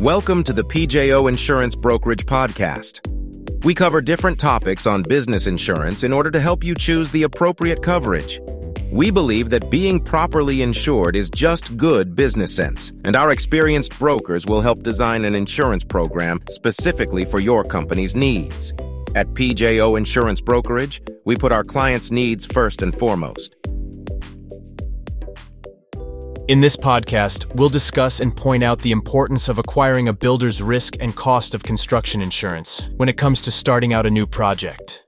Welcome to the PJO Insurance Brokerage Podcast. We cover different topics on business insurance in order to help you choose the appropriate coverage. We believe that being properly insured is just good business sense, and our experienced brokers will help design an insurance program specifically for your company's needs. At PJO Insurance Brokerage, we put our clients' needs first and foremost. In this podcast, we'll discuss and point out the importance of acquiring a builder's risk and cost of construction insurance when it comes to starting out a new project.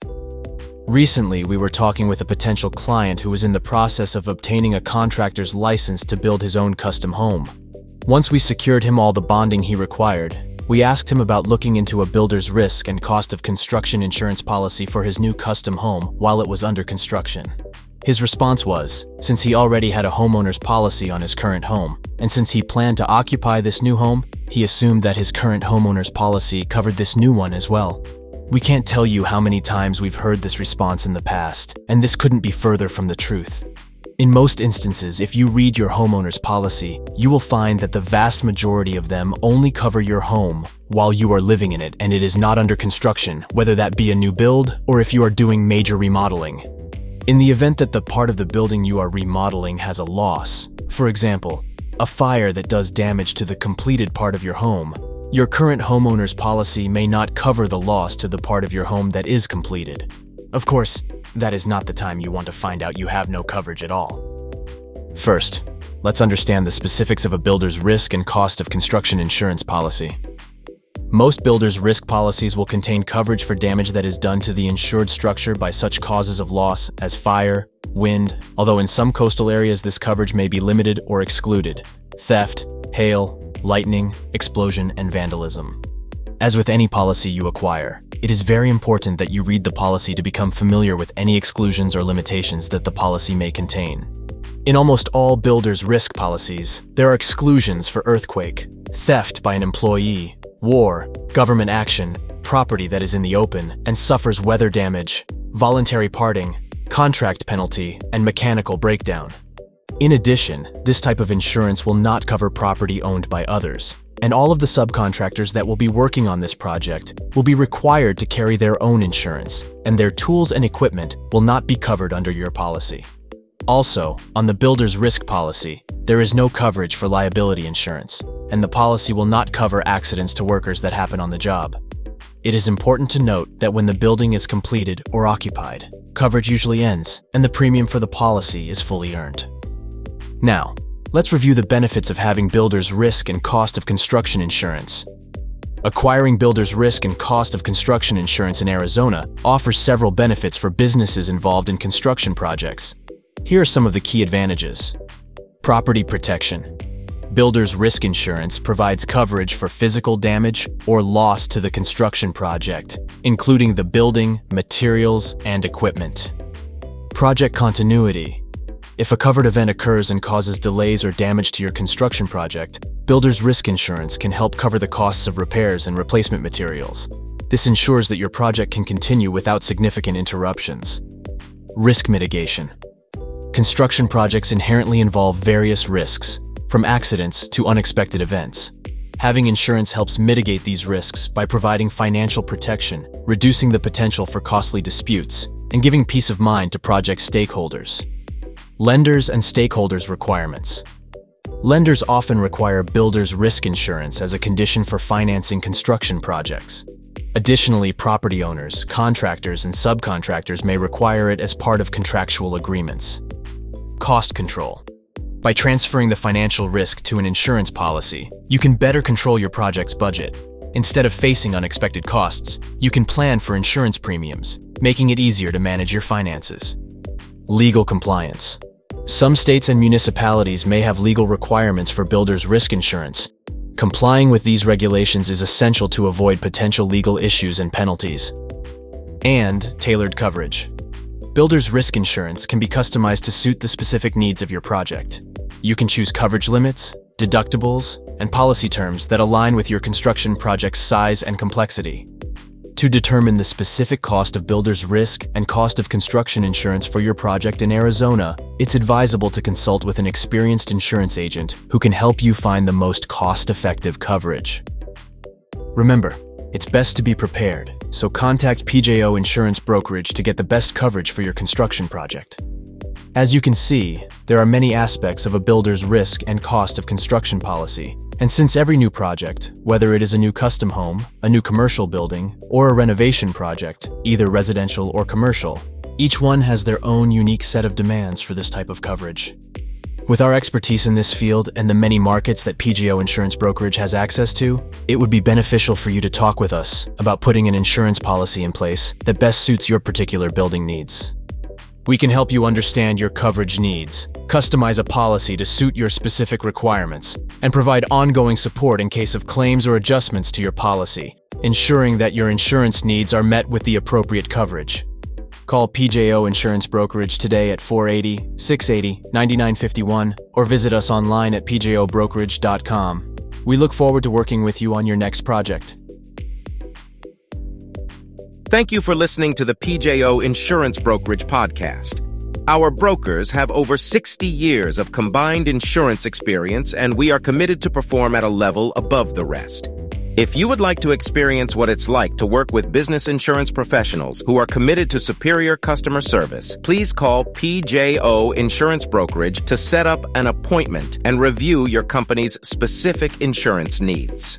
Recently, we were talking with a potential client who was in the process of obtaining a contractor's license to build his own custom home. Once we secured him all the bonding he required, we asked him about looking into a builder's risk and cost of construction insurance policy for his new custom home while it was under construction. His response was, since he already had a homeowner's policy on his current home, and since he planned to occupy this new home, he assumed that his current homeowner's policy covered this new one as well. We can't tell you how many times we've heard this response in the past, and this couldn't be further from the truth. In most instances, if you read your homeowner's policy, you will find that the vast majority of them only cover your home while you are living in it and it is not under construction, whether that be a new build or if you are doing major remodeling. In the event that the part of the building you are remodeling has a loss, for example, a fire that does damage to the completed part of your home, your current homeowner's policy may not cover the loss to the part of your home that is completed. Of course, that is not the time you want to find out you have no coverage at all. First, let's understand the specifics of a builder's risk and cost of construction insurance policy. Most builders' risk policies will contain coverage for damage that is done to the insured structure by such causes of loss as fire, wind, although in some coastal areas this coverage may be limited or excluded, theft, hail, lightning, explosion, and vandalism. As with any policy you acquire, it is very important that you read the policy to become familiar with any exclusions or limitations that the policy may contain. In almost all builders' risk policies, there are exclusions for earthquake, theft by an employee, war, government action, property that is in the open and suffers weather damage, voluntary parting, contract penalty, and mechanical breakdown. In addition, this type of insurance will not cover property owned by others, and all of the subcontractors that will be working on this project will be required to carry their own insurance, and their tools and equipment will not be covered under your policy. Also, on the builder's risk policy, there is no coverage for liability insurance, and the policy will not cover accidents to workers that happen on the job. It is important to note that when the building is completed or occupied, coverage usually ends and the premium for the policy is fully earned. Now, let's review the benefits of having builder's risk and cost of construction insurance. Acquiring builder's risk and cost of construction insurance in Arizona offers several benefits for businesses involved in construction projects. Here are some of the key advantages. Property protection. Builder's risk insurance provides coverage for physical damage or loss to the construction project, including the building, materials, and equipment. Project continuity. If a covered event occurs and causes delays or damage to your construction project, Builder's risk insurance can help cover the costs of repairs and replacement materials. This ensures that your project can continue without significant interruptions. Risk mitigation. Construction projects inherently involve various risks, from accidents to unexpected events. Having insurance helps mitigate these risks by providing financial protection, reducing the potential for costly disputes, and giving peace of mind to project stakeholders. Lenders and stakeholders requirements. Lenders often require builders' risk insurance as a condition for financing construction projects. Additionally, property owners, contractors, and subcontractors may require it as part of contractual agreements. Cost control. By transferring the financial risk to an insurance policy, you can better control your project's budget. Instead of facing unexpected costs, you can plan for insurance premiums, making it easier to manage your finances. Legal compliance. Some states and municipalities may have legal requirements for builders' risk insurance. Complying with these regulations is essential to avoid potential legal issues and penalties. And tailored coverage. Builder's risk insurance can be customized to suit the specific needs of your project. You can choose coverage limits, deductibles, and policy terms that align with your construction project's size and complexity. To determine the specific cost of builder's risk and cost of construction insurance for your project in Arizona, it's advisable to consult with an experienced insurance agent who can help you find the most cost-effective coverage. Remember, it's best to be prepared, so contact PJO Insurance Brokerage to get the best coverage for your construction project. As you can see, there are many aspects of a builder's risk and cost of construction policy. And since every new project, whether it is a new custom home, a new commercial building, or a renovation project, either residential or commercial, each one has their own unique set of demands for this type of coverage. With our expertise in this field and the many markets that PJO Insurance Brokerage has access to, it would be beneficial for you to talk with us about putting an insurance policy in place that best suits your particular building needs. We can help you understand your coverage needs, customize a policy to suit your specific requirements, and provide ongoing support in case of claims or adjustments to your policy, ensuring that your insurance needs are met with the appropriate coverage. Call PJO Insurance Brokerage today at 480 680 9951 or visit us online at pjobrokerage.com. We look forward to working with you on your next project. Thank you for listening to the PJO Insurance Brokerage Podcast. Our brokers have over 60 years of combined insurance experience, and we are committed to perform at a level above the rest. If you would like to experience what it's like to work with business insurance professionals who are committed to superior customer service, please call PJO Insurance Brokerage to set up an appointment and review your company's specific insurance needs.